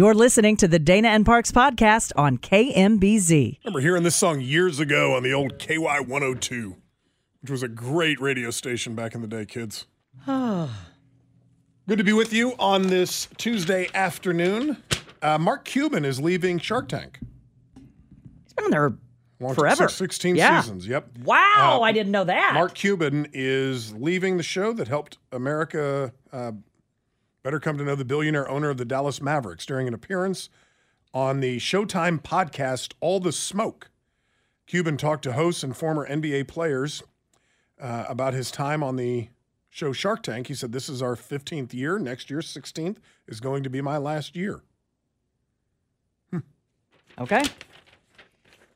You're listening to the Dana and Parks podcast on KMBZ. remember hearing this song years ago on the old KY 102, which was a great radio station back in the day, kids. Good to be with you on this Tuesday afternoon. Uh, Mark Cuban is leaving Shark Tank. He's been on there Long- forever. six- 16 Yeah. seasons, yep. Wow, Uh, I didn't know that. Mark Cuban is leaving the show that helped America uh, better come to know the billionaire owner of the Dallas Mavericks during an appearance on the Showtime podcast All the Smoke. Cuban talked to hosts and former NBA players uh, about his time on the show Shark Tank. He said, This is our 15th year. Next year, 16th, is going to be my last year. Okay.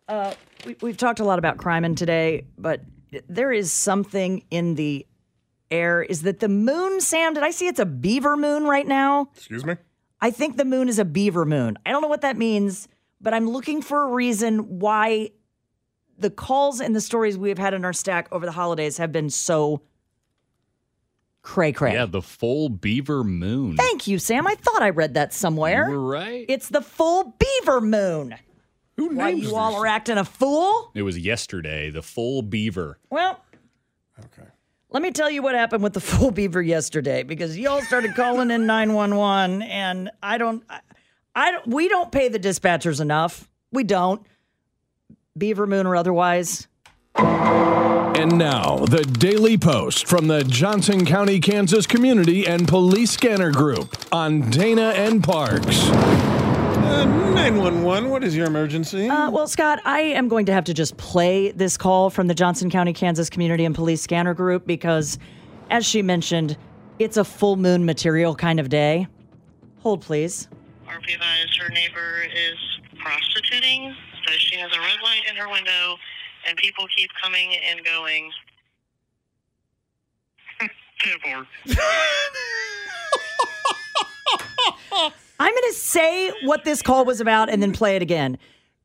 Uh, we, we've talked a lot about crime in today, but there is something in the air. Is that the moon, Sam? Did I see it's a beaver moon right now? Excuse me? I think the moon is a beaver moon. I don't know what that means, but I'm looking for a reason why the calls and the stories we have had in our stack over the holidays have been so cray cray. Yeah, the full beaver moon. Thank you, Sam. I thought I read that somewhere. You were right. It's the full beaver moon. Who Why names you all are acting a fool? It was yesterday, the full beaver. Well, Okay. Let me tell you what happened with the full beaver yesterday because y'all started calling in 911 and I don't I, I don't we don't pay the dispatchers enough. We don't. Beaver moon or otherwise. And now, the Daily Post from the Johnson County, Kansas Community and Police Scanner Group on Dana and Parks. Uh, 911, what is your emergency? Uh, well, Scott, I am going to have to just play this call from the Johnson County, Kansas Community and Police Scanner Group because, as she mentioned, it's a full moon material kind of day. Hold, please. RP advised her neighbor is prostituting, says she has a red light in her window, and people keep coming and going. Therefore, I'm going to say what this call was about and then play it again.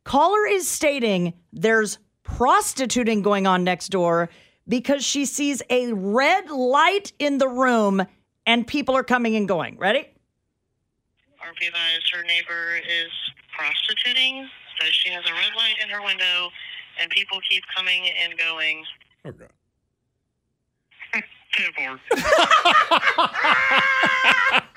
Caller is stating there's prostituting going on next door because she sees a red light in the room and people are coming and going. Ready? RP advised her neighbor is prostituting, says she has a red light in her window, and people keep coming and going. okay. Therefore,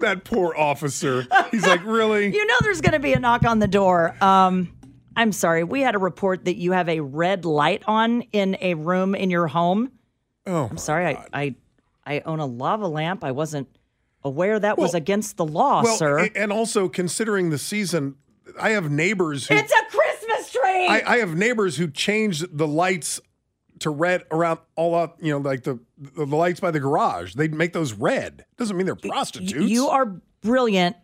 That poor officer. He's like, really? You know there's going to be a knock on the door. Um, I'm sorry. We had a report that you have a red light on in a room in your home. Oh, I'm sorry. I, I I own a lava lamp. I wasn't aware that was against the law, well, sir. and also considering the season, I have neighbors who it's a Christmas tree. I, I have neighbors who change the lights to red around all up. You know, like the the lights by the garage. They make those red. Doesn't mean they're prostitutes. You are brilliant.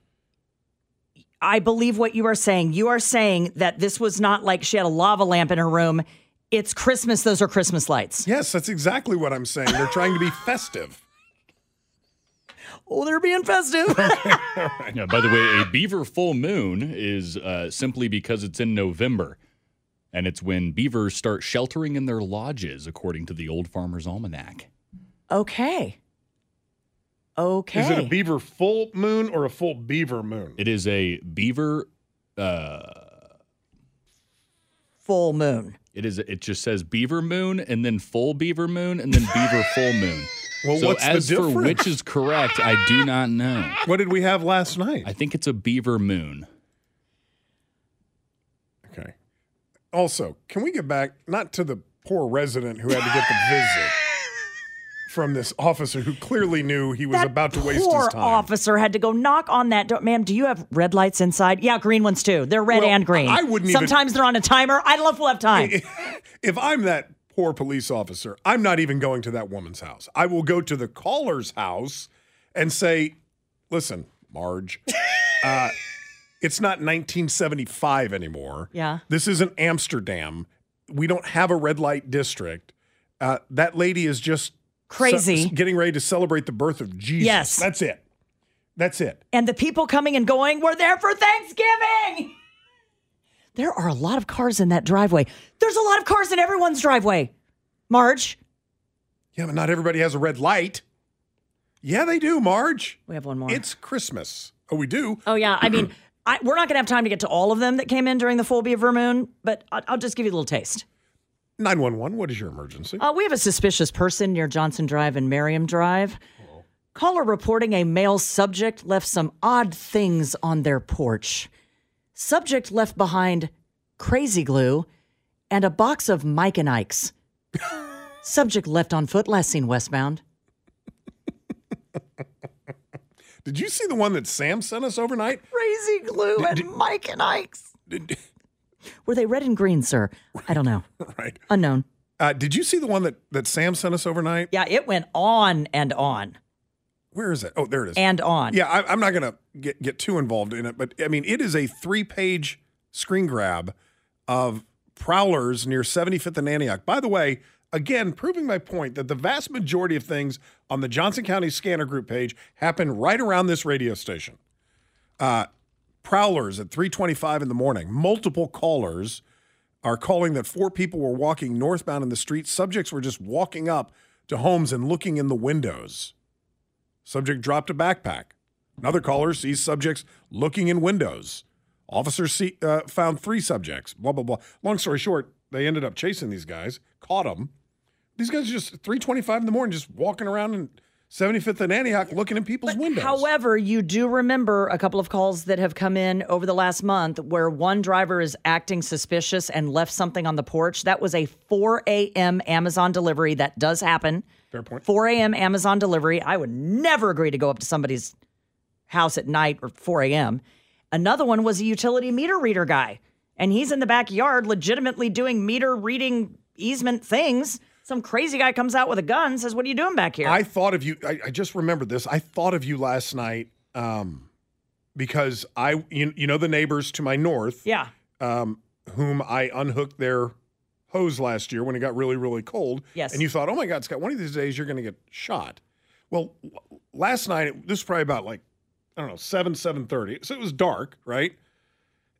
I believe what you are saying. You are saying that this was not like she had a lava lamp in her room. It's Christmas. Those are Christmas lights. Yes, that's exactly what I'm saying. They're trying to be festive. Oh, they're being festive. Yeah, by the way, a beaver full moon is uh, simply because it's in November. And it's when beavers start sheltering in their lodges, according to the Old Farmer's Almanac. okay. Okay. Is it a beaver full moon or a full beaver moon? It is a beaver. Uh, Full moon. it is. It just says beaver moon, and then full beaver moon, and then beaver full moon. Well, so what's the as for difference? which is correct, I do not know. What did we have last night? I think it's a beaver moon. Okay. Also, can we get back not to the poor resident who had to get the visit from this officer who clearly knew he was that about to waste his time? officer had to go knock on that door. Ma'am, do you have red lights inside? Yeah, green ones too. They're red Well, and green. I wouldn't even- Sometimes they're on a timer. I don't know if we'll have time. if I'm that poor police officer, I'm not even going to that woman's house. I will go to the caller's house and say, listen, Marge. uh, it's not 1975 anymore. Yeah. This isn't Amsterdam. We don't have a red light district. Uh, that lady is just Crazy. ce- getting ready to celebrate the birth of Jesus. Yes. That's it. That's it. And the people coming and going, we're there for Thanksgiving. There are a lot of cars in that driveway. There's a lot of cars in everyone's driveway. Marge, Yeah, but not everybody has a red light. Yeah, they do, Marge. we have one more. It's Christmas. Oh, we do. oh, yeah. I mean, I, we're not going to have time to get to all of them that came in during the full beaver moon, but I'll, I'll just give you a little taste. 911, what is your emergency? Uh, we have a suspicious person near Johnson Drive and Merriam Drive. Caller reporting a male subject left some odd things on their porch. Subject left behind crazy glue and a box of Mike and Ike's. subject left on foot, last seen westbound. Did you see the one that Sam sent us overnight? Crazy glue and Mike and Ike's. Did, Were they red and green, sir? I don't know. right. Unknown. Uh, did you see the one that, that Sam sent us overnight? Yeah, it went on and on Where is it? Oh, there it is. and on. yeah, I, I'm not going to get, get too involved in it, but I mean, it is a three page screen grab of prowlers near 75th and Antioch. By the way, again, proving my point that the vast majority of things on the Johnson County Scanner Group page happen right around this radio station. Uh, prowlers at 3:25 in the morning. Multiple callers are calling that four people were walking northbound in the street. Subjects were just walking up to homes and looking in the windows. Subject dropped a backpack. Another caller sees subjects looking in windows. Officers see, uh, found three subjects. Blah blah blah. Long story short, they ended up chasing these guys, caught them. These guys are just 3:25 in the morning, just walking around in 75th and Antioch, looking in people's windows. However, you do remember a couple of calls that have come in over the last month where one driver is acting suspicious and left something on the porch. That was a 4 a.m. Amazon delivery. That does happen. Fair point. 4 a.m. Amazon delivery. I would never agree to go up to somebody's house at night or 4 a.m. Another one was a utility meter reader guy, and he's in the backyard legitimately doing meter reading easement things. Some crazy guy comes out with a gun, says, What are you doing back here? I thought of you. I, I just remembered this. I thought of you last night um, because I, you, you know, the neighbors to my north, yeah. um, whom I unhooked their hose last year when it got really, really cold. Yes. And you thought, oh my God, Scott, one of these days you're going to get shot. Well, last night, this was probably about like, I don't know, 7, 7.30. So it was dark, right?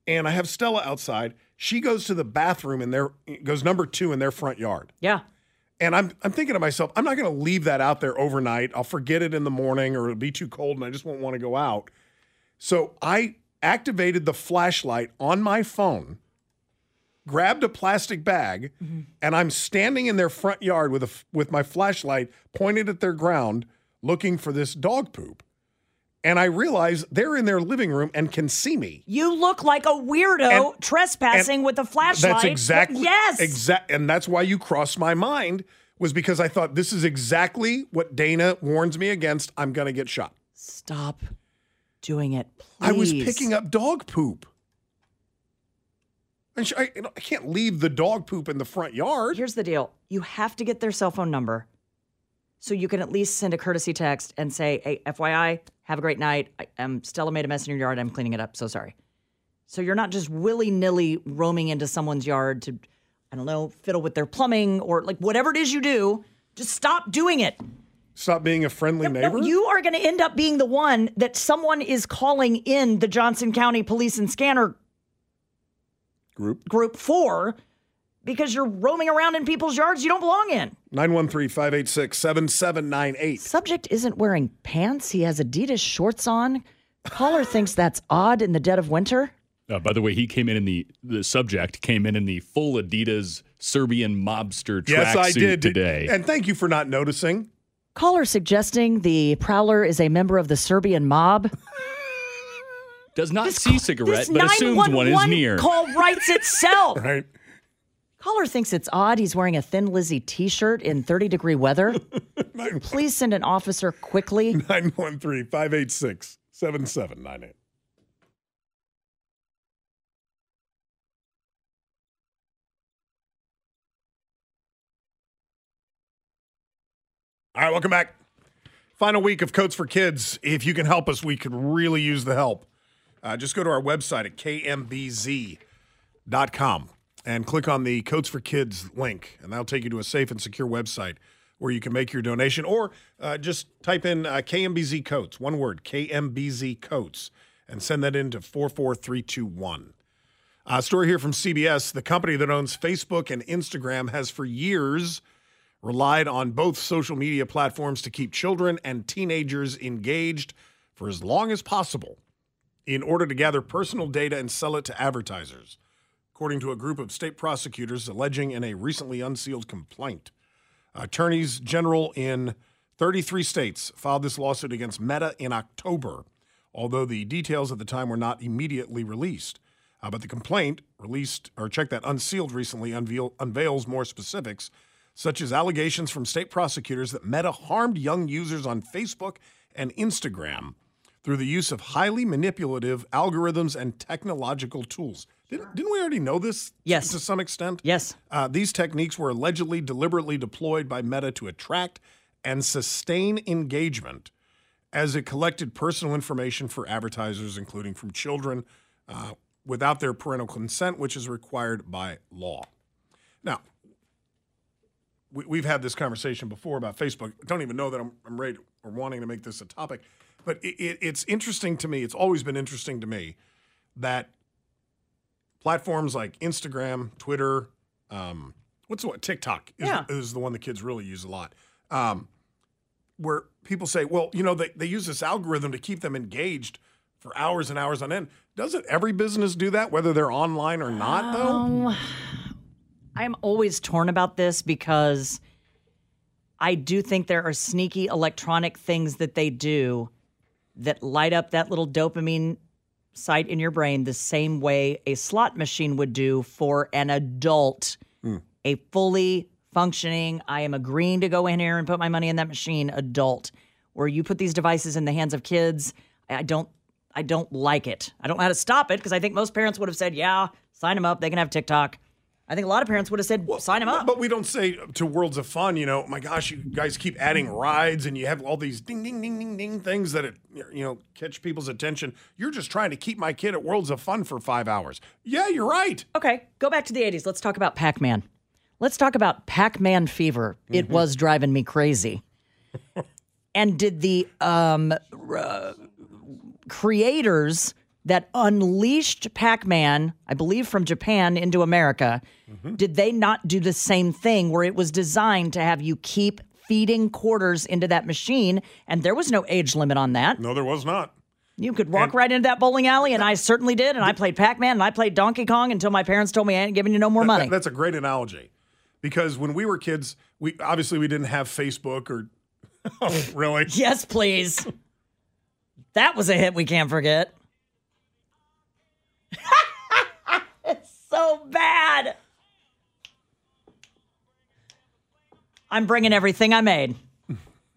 And I have Stella outside. She goes to the bathroom in their, goes number two in their front yard. Yeah. And I'm I'm thinking to myself, I'm not going to leave that out there overnight. I'll forget it in the morning or it'll be too cold and I just won't want to go out. So I activated the flashlight on my phone, grabbed a plastic bag, mm-hmm. and I'm standing in their front yard with a with my flashlight pointed at their ground looking for this dog poop. And I realize they're in their living room and can see me. You look like a weirdo And- trespassing and with a flashlight. That's exactly Yes. exact, and that's why you crossed my mind was because I thought this is exactly what Dana warns me against. I'm going to get shot. Stop doing it, please. I was picking up dog poop. I, I can't leave the dog poop in the front yard. Here's the deal: you have to get their cell phone number, so you can at least send a courtesy text and say, "Hey, FYI, have a great night. I, um, Stella made a mess in your yard. I'm cleaning it up. So sorry." So you're not just willy nilly roaming into someone's yard to, I don't know, fiddle with their plumbing or like whatever it is you do. Just stop doing it. Stop being a friendly No, neighbor. you are going to end up being the one that someone is calling in the Johnson County Police and Scanner Group Group for because you're roaming around in people's yards you don't belong in. 913 586 7798. Subject isn't wearing pants. He has Adidas shorts on. Caller thinks that's odd in the dead of winter. Uh, by the way, he came in in the the subject came in in the full Adidas Serbian mobster Yes, I tracksuit did today. And thank you for not noticing. Caller suggesting the prowler is a member of the Serbian mob. Does not see cigarette, but assumes one is near. Call writes itself. Right? Caller thinks it's odd he's wearing a Thin Lizzy t-shirt in 30 degree weather. Please send an officer quickly. 913 586 7798. All right, welcome back. Final week of Coats for Kids. If you can help us, we could really use the help. Uh, just go to our website at kmbz.com and click on the Coats for Kids link, and that'll take you to a safe and secure website where you can make your donation, or uh, just type in uh, KMBZ Coats, one word, KMBZ Coats, and send that in to 44321. Uh, story here from CBS. The company that owns Facebook and Instagram has for years relied on both social media platforms to keep children and teenagers engaged for as long as possible in order to gather personal data and sell it to advertisers, according to a group of state prosecutors alleging in a recently unsealed complaint. Attorneys general in 33 states filed this lawsuit against Meta in October, although the details at the time were not immediately released. Uh, but the complaint, released or check that unsealed recently, unveil, unveils more specifics, such as allegations from state prosecutors that Meta harmed young users on Facebook and Instagram through the use of highly manipulative algorithms and technological tools. Didn't, didn't we already know this Yes. to some extent? Yes. Uh, these techniques were allegedly deliberately deployed by Meta to attract and sustain engagement as it collected personal information for advertisers, including from children, uh, without their parental consent, which is required by law. Now, we, we've had this conversation before about Facebook. I don't even know that I'm, I'm ready or wanting to make this a topic, but it, it, it's interesting to me. It's always been interesting to me that platforms like Instagram, Twitter, um, what's the one? TikTok is, Yeah. is the one the kids really use a lot. Um, where people say, well, you know, they, they use this algorithm to keep them engaged for hours and hours on end. Doesn't every business do that, whether they're online or not, though? Um, I'm always torn about this because I do think there are sneaky electronic things that they do that light up that little dopamine site in your brain the same way a slot machine would do for an adult, hmm. a fully functioning, I am agreeing to go in here and put my money in that machine adult. Where you put these devices in the hands of kids, I don't I don't like it. I don't know how to stop it because I think most parents would have said, "Yeah, sign them up. They can have TikTok." I think a lot of parents would have said, well, "Sign him up." But we don't say to Worlds of Fun, you know, "Oh my gosh, you guys keep adding rides and you have all these ding, ding, ding, ding, ding things that, it, you know, catch people's attention. You're just trying to keep my kid at Worlds of Fun for five hours. Yeah, you're right. Okay, go back to the 80s. Let's talk about Pac Man. Let's talk about Pac Man fever. It was driving me crazy. and did the um, r- creators that unleashed Pac Man, I believe from Japan into America, mm-hmm. did they not do the same thing where it was designed to have you keep feeding quarters into that machine? And there was no age limit on that. No, there was not. You could walk right into that bowling alley, and I certainly did. And I played Pac Man and I played Donkey Kong until my parents told me I ain't giving you no more money. That- that's a great analogy because when we were kids, we obviously we didn't have Facebook or. oh, really? yes, please. That was a hit we can't forget. it's so bad. I'm bringing everything I made.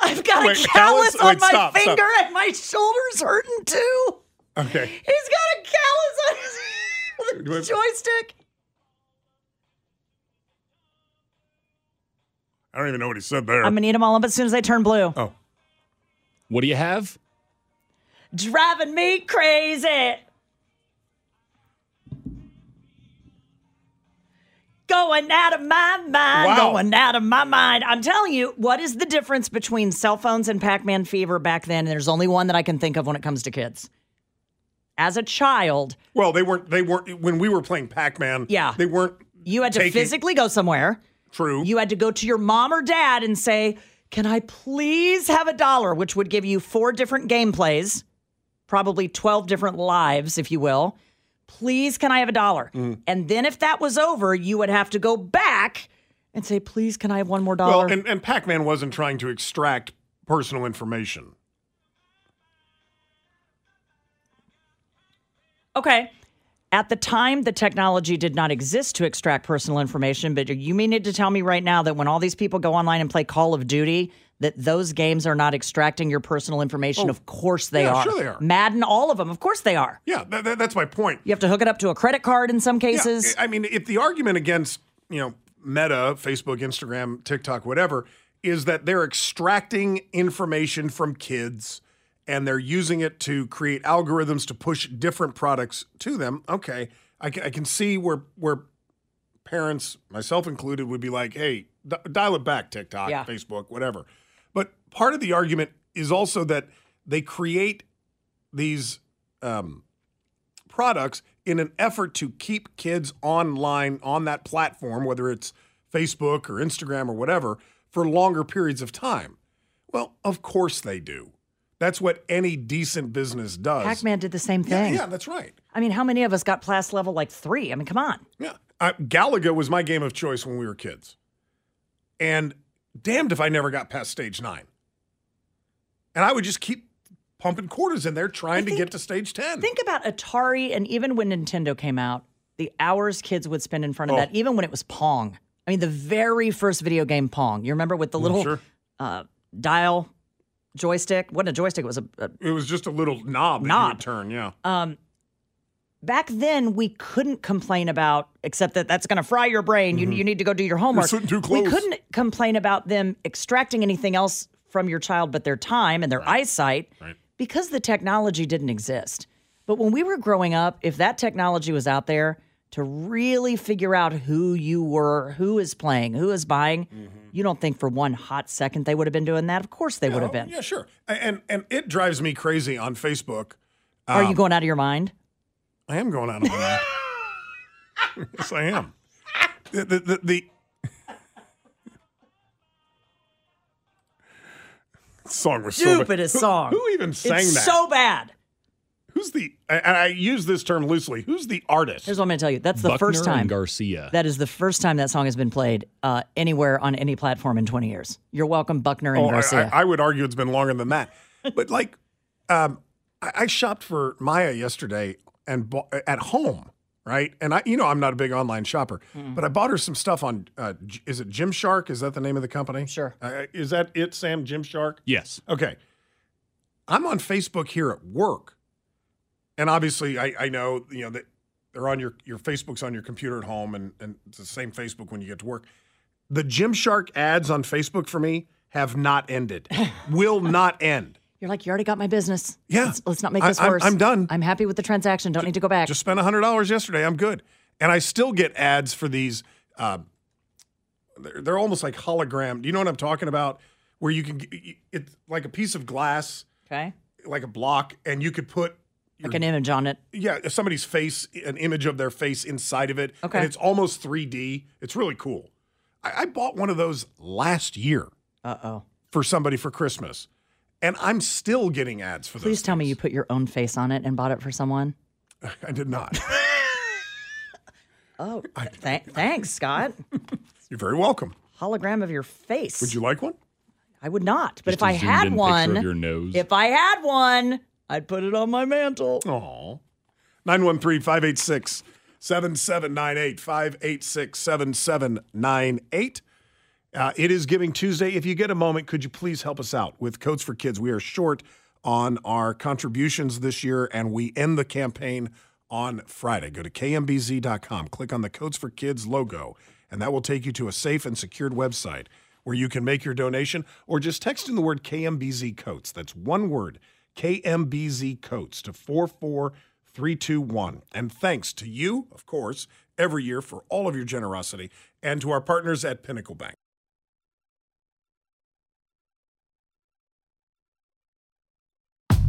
I've got Wait, a callus callus? on Wait, my stop, stop. finger and my shoulder's hurting too. Okay. He's got a callus on his I- joystick. I don't even know what he said there. I'm gonna eat them all up as soon as they turn blue. oh, What do you have? Driving me crazy. Going out of my mind, Wow. going out of my mind. I'm telling you, what is the difference between cell phones and Pac Man fever back then? And there's only one that I can think of when it comes to kids. As a child, well, they weren't. They weren't when we were playing Pac-Man. Yeah. they weren't. you had to taking- physically go somewhere. True. You had to go to your mom or dad and say, Can I please have a dollar? Which would give you four different gameplays, probably 12 different lives, if you will. Please, can I have a dollar? Mm. And then if that was over, you would have to go back and say, Please, can I have one more well, dollar? and, and Pac-Man wasn't trying to extract personal information. Okay. At the time, the technology did not exist to extract personal information, but you mean it to tell me right now that when all these people go online and play Call of Duty, that those games are not extracting your personal information? Oh. of course they Oh, yeah, are. sure they are. Madden, all of them, of course they are. Yeah, that, that- that's my point. You have to hook it up to a credit card in some Yeah, cases. I mean, if the argument against you know Meta, Facebook, Instagram, TikTok, whatever, is that they're extracting information from kids and they're using it to create algorithms to push different products to them. Okay, I can, I can see where where parents, myself included, would be like, "Hey, d- dial it back, TikTok, Yeah. Facebook, whatever." But part of the argument is also that they create these um, products in an effort to keep kids online on that platform, whether it's Facebook or Instagram or whatever, for longer periods of time. Well, of course they do. That's what any decent business does. Pac Man did the same thing. yeah, that's right. I mean, how many of us got class level like three? I mean, come on. Yeah. Uh, Galaga was my game of choice when we were kids. And damned if I never got past stage nine. And I would just keep pumping quarters in there trying to get to stage 10. Think about Atari and even when Nintendo came out, the hours kids would spend in front of Oh. that, even when it was Pong. I mean, the very first video game Pong. You remember with the little sure. uh, dial joystick? Wasn't a joystick, it was a, a It was just a little knob that you Knob. would turn, yeah. um, back then we couldn't complain about except that that's going to fry your brain you, you need to go do your homework Mm-hmm. sitting too we couldn't complain about them extracting anything else from your child but their time and their eyesight Right. because the technology didn't exist but when we were growing up if that technology was out there to really figure out who you were who is playing who is buying you don't think for one hot second they would have been doing that of course they would have been Yeah, sure. And and it drives me crazy on Facebook. are Um, you going out of your mind I am going out of my mind. yes, I am. The, the, the, the song was so bad. stupidest Who- song Who, even sang it's that? so bad Who's the? And I use this term loosely. Who's the artist? Here's what I'm going to tell you. That's the Buckner first time. and Garcia. That is the first time that song has been played uh, anywhere on any platform in 20 years. You're welcome, Buckner and Oh, I- Garcia. I, I would argue it's been longer than that. But like, um, I, I shopped for Maya yesterday and bought, at home, right? And I, you know, I'm not a big online shopper, Mm-hmm. but I bought her some stuff on. Uh, is it Gymshark? Is that the name of the company? Sure. Uh, is that it, Sam? Gymshark? yes. Okay. I'm on Facebook here at work. And obviously I, I know, you know, that they're on your your Facebook's on your computer at home and, and it's the same Facebook when you get to work. The Gymshark ads on Facebook for me have not ended. Will not end. You're like, you already got my business. Yeah. Let's, let's not make I- this I'm- worse. I'm done. I'm happy with the transaction. Don't need to go back. Just spent hundred dollars yesterday. I'm good. And I still get ads for these uh, they're, they're almost like hologram. Do you know what I'm talking about? Where you can it's like a piece of glass, okay. like a block, and you could put Like an image on it. yeah, somebody's face, an image of their face inside of it. Okay. And it's almost 3D. It's really cool. I, I bought one of those last year Uh oh. for somebody for Christmas. And I'm still getting ads for those. Please those. tell me you put your own face on it and bought it for someone. I did not. Oh, th- thanks, Scott. You're very welcome. Hologram of your face. Would you like one? I would not. But Just if I a zoomed had in one, of your nose. if I had one, I'd put it on my mantle. Aw. 913 586 7798. 586 7798. Uh, It is Giving Tuesday. If you get a moment, could you please help us out with Coats for Kids? We are short on our contributions this year, and we end the campaign on Friday. Go to kmbz.com, click on the Coats for Kids logo, and that will take you to a safe and secured website where you can make your donation or just text in the word KMBZ Coats. That's one word, KMBZ Coats to 44321. And thanks to you, of course, every year for all of your generosity and to our partners at Pinnacle Bank.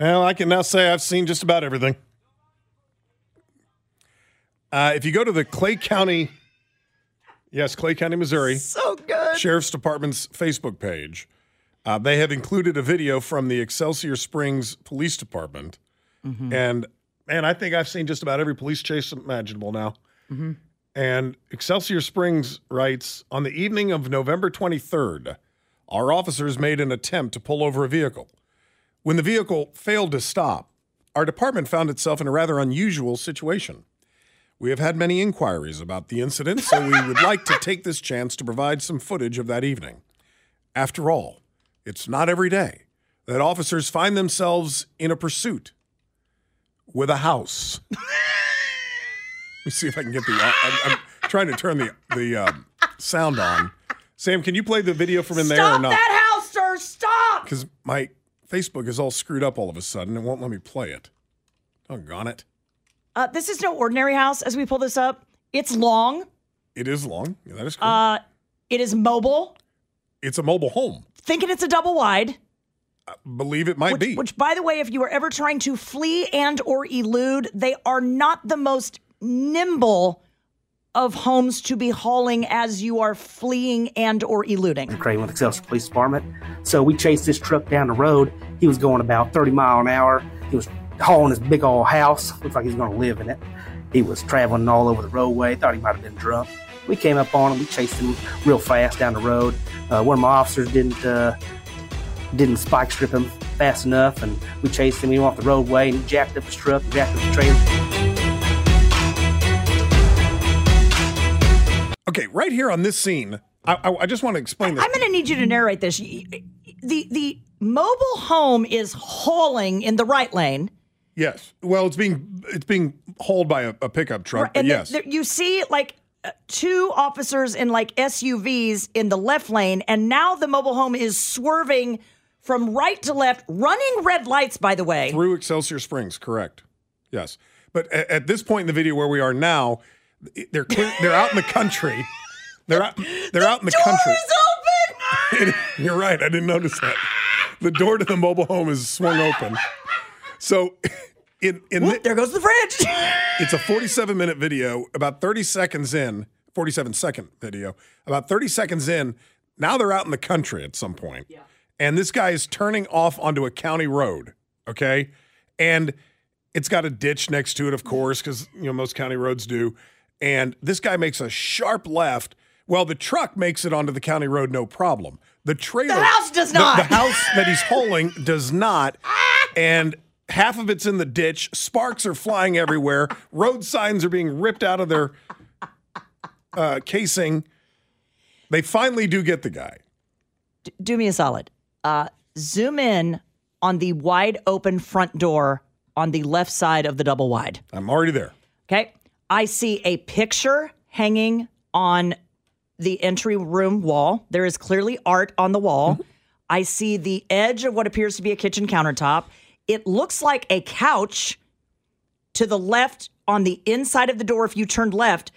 Well, I can now say I've seen just about everything. Uh, if you go to the Clay County, yes, Clay County, Missouri, So good. Sheriff's Department's Facebook page, uh, they have included a video from the Excelsior Springs Police Department. And Man, I think I've seen just about every police chase imaginable now. And Excelsior Springs writes On the evening of November 23rd, our officers made an attempt to pull over a vehicle. When the vehicle failed to stop, our department found itself in a rather unusual situation. We have had many inquiries about the incident, so we would like to take this chance to provide some footage of that evening. After all, it's not every day that officers find themselves in a pursuit with a house. Let me see if I can get the. I'm, I'm trying to turn the the um, sound on. Sam, can you play the video from in there or Stop not? that house, sir! Stop! Because my Facebook is all screwed up all of a sudden. It won't let me play it. Doggone it. Uh, this is no ordinary house. As we pull this up, it's long. It is long. Yeah, that is cool. Uh, it is mobile. it's a mobile home. Thinking it's a double wide. Believe it might Which, be. which, by the way, if you are ever trying to flee and or elude, they are not the most nimble of homes to be hauling as you are fleeing and or eluding. Craven with Excelsior Police Department. So we chased this truck down the road. He was going about 30 mile an hour. He was hauling his big old house. Looks like he's going to live in it. He was traveling all over the roadway. Thought he might have been drunk. We came up on him. We chased him real fast down the road. Uh, one of my officers didn't uh, didn't spike strip him fast enough, and we chased him. He went off the roadway and he jacked up his truck, jacked up the trailer. Okay, right here on this scene, I, I, I just want to explain this. I'm going to need you to narrate this. The the mobile home is hauling in the right lane. yes. Well, it's being it's being hauled by a, a pickup truck. But and yes. there- you see like uh, two officers in like SUVs in the left lane, and now the mobile home is swerving from right to left, running red lights. By the way, Through Excelsior Springs, correct. Yes. But at, at this point in the video where we are now, they're clear, they're out in the country. They're out they're out in the door country. is open. You're right. I didn't notice that. The door to the mobile home is swung open. So in in Whoop, the, there goes the fridge. it's a 47 minute video, about 30 seconds in, 47 second video, about 30 seconds in, now they're out in the country at some point. Yeah. And this guy is turning off onto a county road, okay? And it's got a ditch next to it, of course, because you know most county roads do. And this guy makes a sharp left. Well, the truck makes it onto the county road, no problem. The trailer, The house does the- not. The, house that he's hauling does not. And half of it's in the ditch. Sparks are flying everywhere. Road signs are being ripped out of their uh, casing. They finally do get the guy. Do me a solid. Uh, zoom in on the wide open front door on the left side of the double wide. I'm already there. Okay. I see a picture hanging on the entry room wall. There is clearly art on the wall. Mm-hmm. I see the edge of what appears to be a kitchen countertop. It looks like a couch to the left on the inside of the door if you turned left.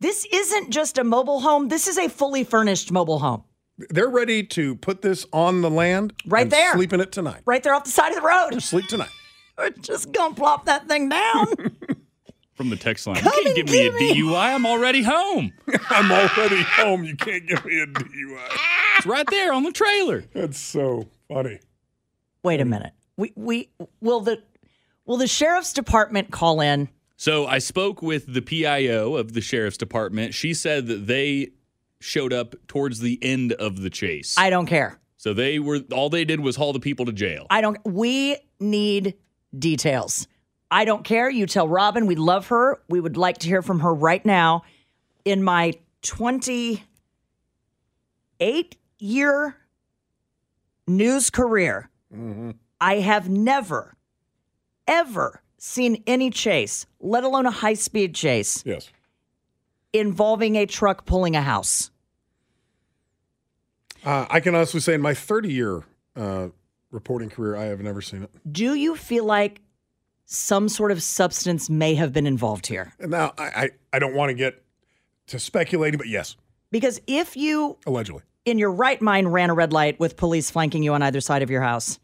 This isn't just a mobile home, this is a fully furnished mobile home. They're ready to put this on the land. Right and there. Sleep in it tonight. Right there off the side of the road. Sleep tonight. We're just gonna plop that thing down. From the text line, Come you can't and give me a. DUI. I'm already home. I'm already home. You can't give me a DUI. It's right there on the trailer. That's so funny. Wait a minute. We we will the will the sheriff's department call in? So I spoke with the PIO of the sheriff's department. She said that they showed up towards the end of the chase. I don't care. so they were all they did was haul the people to jail. I don't. We need details. I don't care. You tell Robin we love her. We would like to hear from her right now. In my 28 year news career, I have never, ever seen any chase, let alone a high speed chase, Yes. involving a truck pulling a house. Uh, I can honestly say in my 30 year uh, reporting career, I have never seen it. Do you feel like some sort of substance may have been involved here? And now I, I, I don't want to get to speculating, but yes, Because if you allegedly. in your right mind ran a red light with police flanking you on either side of your house,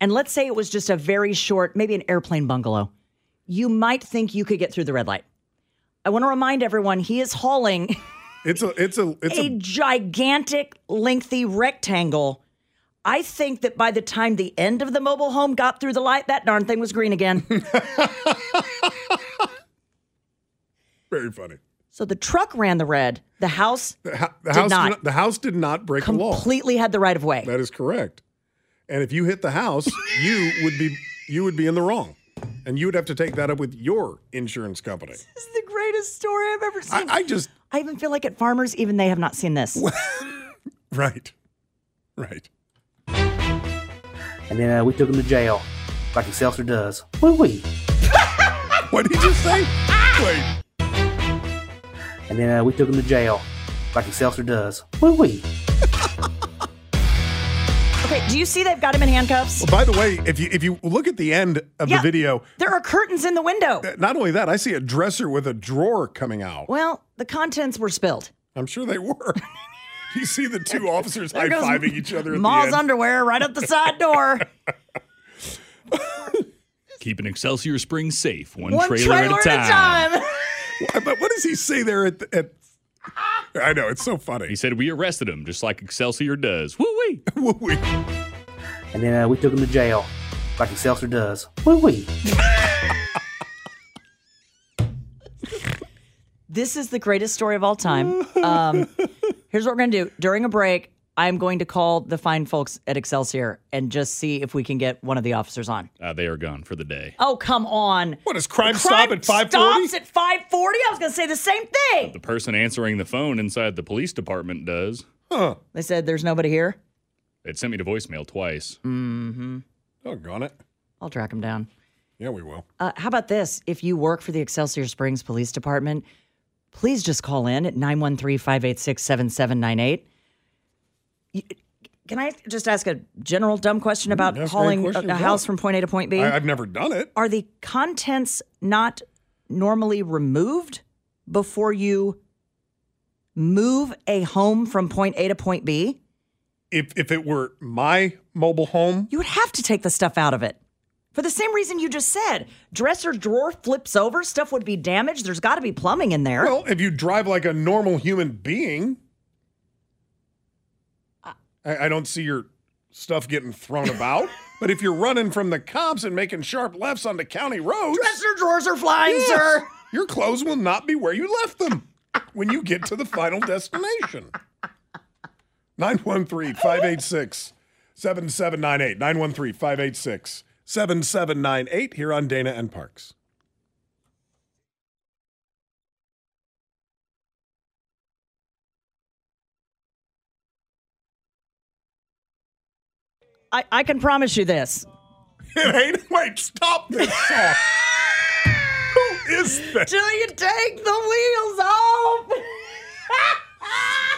and let's say it was just a very short, maybe an airplane bungalow, you might think you could get through the red light. I want to remind everyone he is hauling It's a it's a it's a a gigantic, lengthy rectangle. I think that by the time the end of the mobile home got through the light, that darn thing was green again. Very funny. so the truck ran the red. The house The, hou- the Did house not. Did not, the house did not break the law. completely had the right of way. That is correct. And if you hit the house, you would be you would be in the wrong, and you would have to take that up with your insurance company. This is the greatest story I've ever seen. I, I just I even feel like at farmers, even they have not seen this. right, right. And then uh, we took him to jail, like Excelsior does. Woo wee. What did you say? Wait, And then uh, we took him to jail, like Excelsior does. Woo wee. Okay, do you see they've got him in handcuffs? Well, by the way, if you if you look at the end of Yeah. the video, There are curtains in the window. not only that, I see a dresser with a drawer coming out. Well, the contents were spilled. I'm sure they were. you see the two officers high fiving each other at Ma's the end. underwear right at the side door. Keeping Excelsior Springs safe, one, One trailer, at a time. but what does he say there at, the, at I know it's so funny. He said we arrested him, just like Excelsior does. Woo wee! Woo-wee. And then uh, we took him to jail, like Excelsior does. Woo wee. This is the greatest story of all time. Um, here's what we're going to do. During a break, I'm going to call the fine folks at Excelsior and just see if we can get one of the officers on. Uh, they are gone for the day. Oh, come on. What does crime, Crime stop at 540? Stops at 540? I was going to say the same thing. The person answering the phone inside the police department does. Huh. They said there's nobody here. It sent me to voicemail twice. Mm-hmm. Doggone it. I'll track them down. Yeah, we will. Uh, how about this? If you work for the Excelsior Springs Police Department, please just call in at 913 586 7798. Can I just ask a general dumb question mm, about ask hauling any a, question a house from point A to point B? I, I've never done it. Are the contents not normally removed before you move a home from point A to point B? If if it were my mobile home, You would have to take the stuff out of it. For the same reason you just said, dresser drawer flips over, stuff would be damaged. There's got to be plumbing in there. well, if you drive like a normal human being, uh, I, I don't see your stuff getting thrown about. but if you're running from the cops and making sharp lefts onto county roads, dresser drawers are flying, yes, sir. your clothes will not be where you left them when you get to the final destination. 913 586 7798. 913 586 7798 here on Dana and Parks. I, I can promise you this. It ain't. Wait, stop this song. Who is that? Till you take the wheels off.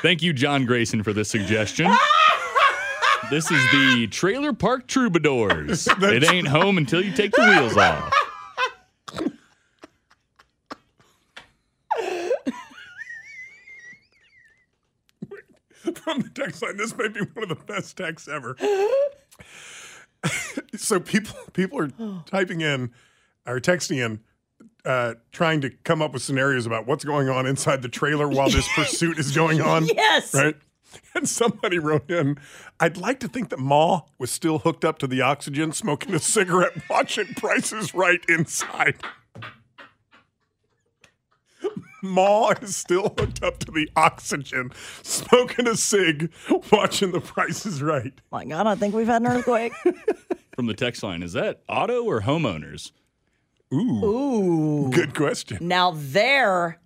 Thank you, John Grayson, for this suggestion. this is the Trailer Park Troubadours. it ain't home until you take the wheels off. From the text line, this may be one of the best texts ever. so people people are typing in or texting in uh, trying to come up with scenarios about what's going on inside the trailer while this pursuit is going on. Yes. Right? And somebody wrote in, I'd like to think that Ma was still hooked up to the oxygen, smoking a cigarette, watching Price Is Right inside. Ma is still hooked up to the oxygen, smoking a cig, watching the Price Is Right. My God, I think we've had an earthquake. From the text line, is that auto or homeowners? Ooh. Ooh. Good question. Now there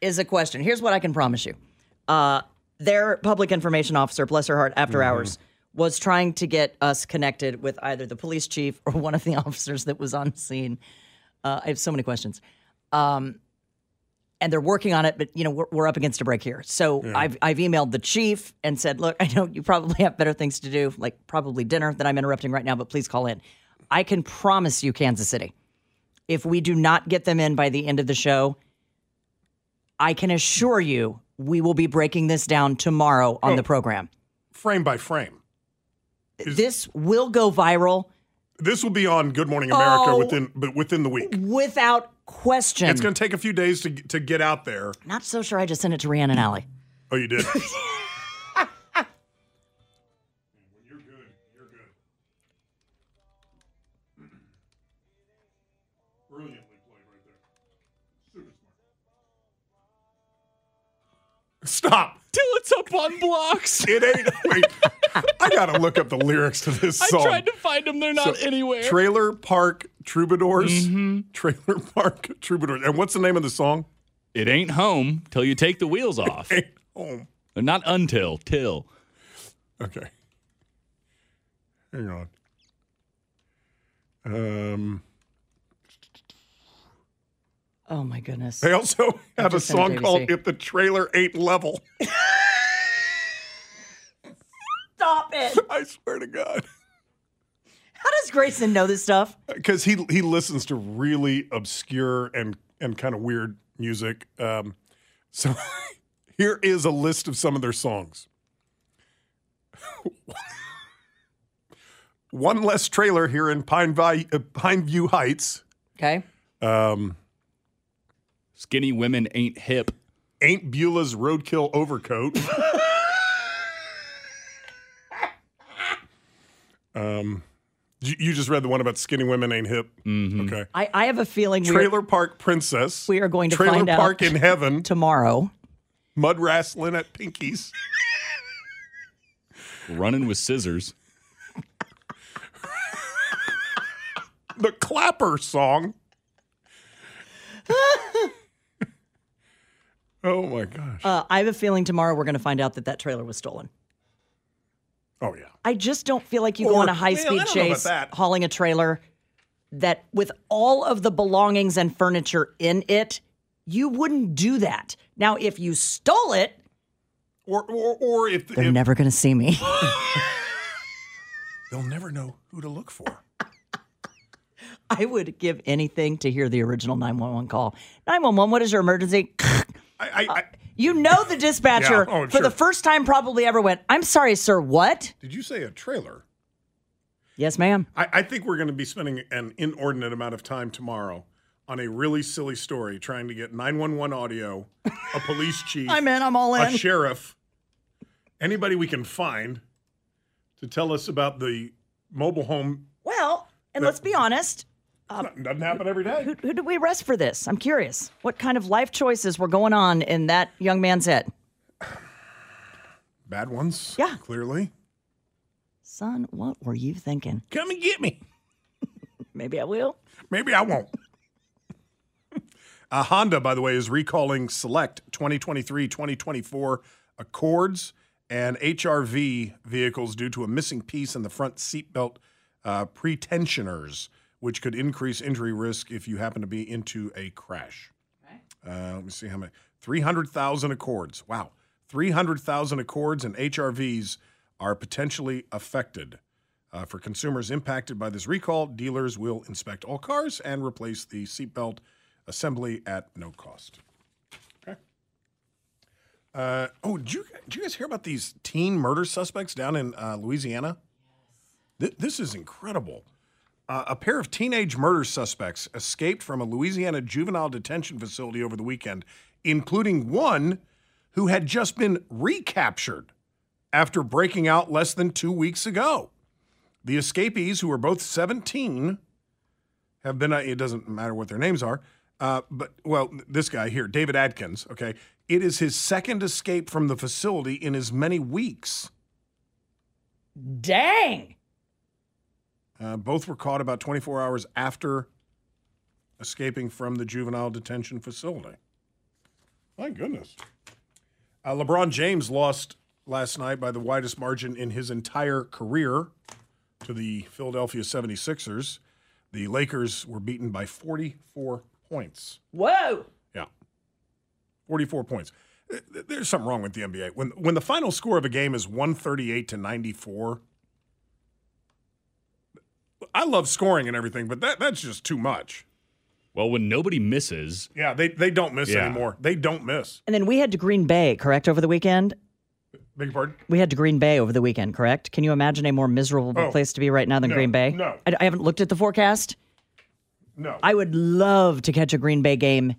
is a question. Here's what I can promise you. Uh, their public information officer, bless her heart, after hours, was trying to get us connected with either the police chief or one of the officers that was on scene. Uh, I have so many questions. Um, and they're working on it, but you know we're, we're up against a break here. So I've I've emailed the chief and said, look, I know you probably have better things to do, like probably dinner that I'm interrupting right now, but please call in. I can promise you, Kansas City, if we do not get them in by the end of the show, I can assure you we will be breaking this down tomorrow on Oh. the program. Frame by frame. This will go viral This will be on Good Morning America Oh. within but within the week. without question. It's going to take a few days to to get out there. Not so sure I just sent it to Rhiannon Ally. Oh, you did. till it's up on blocks. It ain't. Wait, I gotta look up the lyrics to this song. I song. tried to find them. They're not So, anywhere. Trailer Park Troubadours. Mm-hmm. Trailer Park Troubadours. And what's the name of the song? it ain't home till you take the wheels off. Ain't home. Not until, till. Okay. Hang on. Um, Oh my goodness. they also have a just sent it song called "If the Trailer Ain't Level." Stop it. I swear to God, How does Grayson know this stuff? because he he listens to really obscure and and kind of weird music. Um, so here is a list of some of their songs. One less trailer here in Pine Valley, uh, Pineview Heights. Okay. Um, Skinny women ain't hip. Ain't Beulah's roadkill overcoat. um, you, you just read the one about skinny women ain't hip. Okay. I, I have a feeling Trailer Park Princess. We are going to Trailer find out Park in Heaven. tomorrow. Mud wrestling at Pinkies. Running with scissors. The Clapper song. oh my gosh. Uh, I have a feeling tomorrow we're going to find out that that trailer was stolen. oh yeah. I just don't feel like you go Or- on a high well, I speed don't know about chase that. hauling a trailer that with all of the belongings and furniture in it, you wouldn't do that. Now, if you stole it, Or or or if, they're if never going to see me. they'll never know who to look for. I would give anything to hear the original 911 call. 911, what is your emergency? I, I, uh, I You know the dispatcher Yeah, oh, for sure. the first time probably ever went, I'm sorry, sir, what? did you say a trailer? Yes, ma'am. I, I think we're going to be spending an inordinate amount of time tomorrow on a really silly story trying to get 911 audio, a police chief, I'm in, I'm all in. a sheriff, anybody we can find to tell us about the mobile home. Well, and let's be honest, Doesn't happen every day. who, who did we arrest for this? I'm curious. What kind of life choices were going on in that young man's head? Bad ones. Yeah. Clearly. Son, what were you thinking? Come and get me. Maybe I will. Maybe I won't. uh, Honda, by the way, is recalling select 2023 2024 Accords and HRV vehicles due to a missing piece in the front seatbelt uh, pretensioners, which could increase injury risk if you happen to be into a crash. Uh, let me see how many. 300,000 Accords. Wow. 300,000 Accords and HRVs are potentially affected. Uh, for consumers impacted by this recall, dealers will inspect all cars and replace the seatbelt assembly at no cost. Okay. Uh, oh, did you, did you guys hear about these teen murder suspects down in uh, Louisiana? Th- this is incredible. Uh, a pair of teenage murder suspects escaped from a Louisiana juvenile detention facility over the weekend, including one who had just been recaptured after breaking out less than two weeks ago. The escapees, who are both 17, have been, uh, it doesn't matter what their names are, uh, but, well, this guy here, David Adkins, okay, it is his second escape from the facility in as many weeks. Dang. Uh, both were caught about 24 hours after escaping from the juvenile detention facility. My goodness. Uh, LeBron James lost last night by the widest margin in his entire career to the Philadelphia 76ers. The Lakers were beaten by 44 points. Whoa. Yeah. 44 points. There's something wrong with the NBA. When when the final score of a game is 138 to 94, I love scoring and everything, but that that's just too much. Well, when nobody misses, Yeah, they they don't miss Yeah. anymore. They don't miss. And then we had to Green Bay, correct, over the weekend? Beg your pardon? We had to Green Bay over the weekend, correct? Can you imagine a more miserable Oh. place to be right now than No, Green Bay? no. I, I haven't looked at the forecast. No. I would love to catch a Green Bay game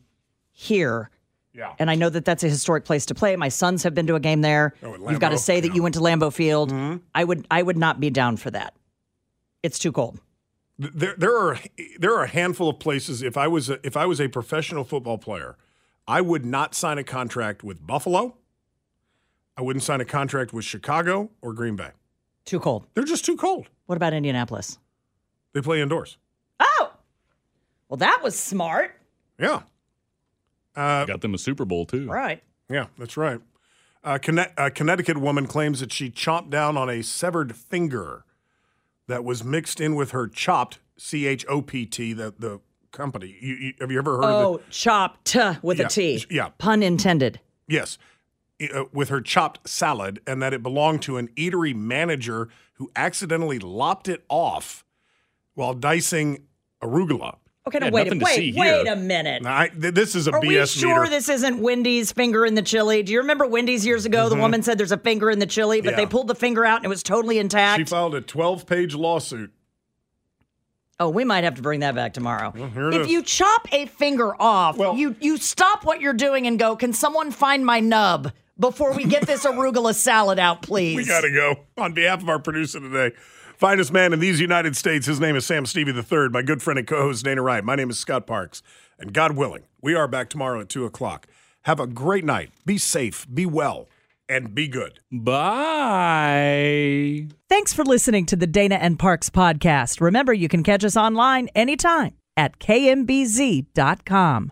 here. yeah. And I know that that's a historic place to play. My sons have been to a game there. Oh, at You've got to say that Yeah. Mm-hmm. you went to Lambeau Field. I would I would not be down for that. It's too cold. There there are there are a handful of places if I was a, if I was a professional football player, I would not sign a contract with Buffalo. I wouldn't sign a contract with Chicago or Green Bay. Too cold. They're just too cold. What about Indianapolis? They play indoors. Oh, well, that was smart. Yeah. Uh, Got them a Super Bowl too. Right. Yeah, that's right. Uh, Conne- a Connecticut woman claims that she chomped down on a severed finger that was mixed in with her chopped, C H O P T, the, the company. You, you, have you ever heard of Oh, it? chopped with Yeah, a T. yeah. Pun intended. Yes. Uh, with her chopped salad, and that it belonged to an eatery manager who accidentally lopped it off while dicing arugula. Okay, Yeah, no, wait, nothing to see wait, wait a minute. Now, I, th- this is a Are BS we sure meter. this isn't Wendy's finger in the chili? Do you remember Wendy's years ago? The woman said there's a finger in the chili, but Mm-hmm. Yeah. they pulled the finger out and it was totally intact. she filed a 12 page lawsuit. oh, we might have to bring that back tomorrow. here it if is. you chop a finger off, Well- you you stop what you're doing and go, "Can someone find my nub before we get this arugula salad out, please?" We got to go. On behalf of our producer today, finest man in these United States, his name is Sam Stevie III, my good friend and co host Dana Wright. My name is Scott Parks. And God willing, we are back tomorrow at 2 o'clock. Have a great night. Be safe, be well, and be good. Bye. Thanks for listening to the Dana and Parks podcast. Remember, you can catch us online anytime at kmbz.com.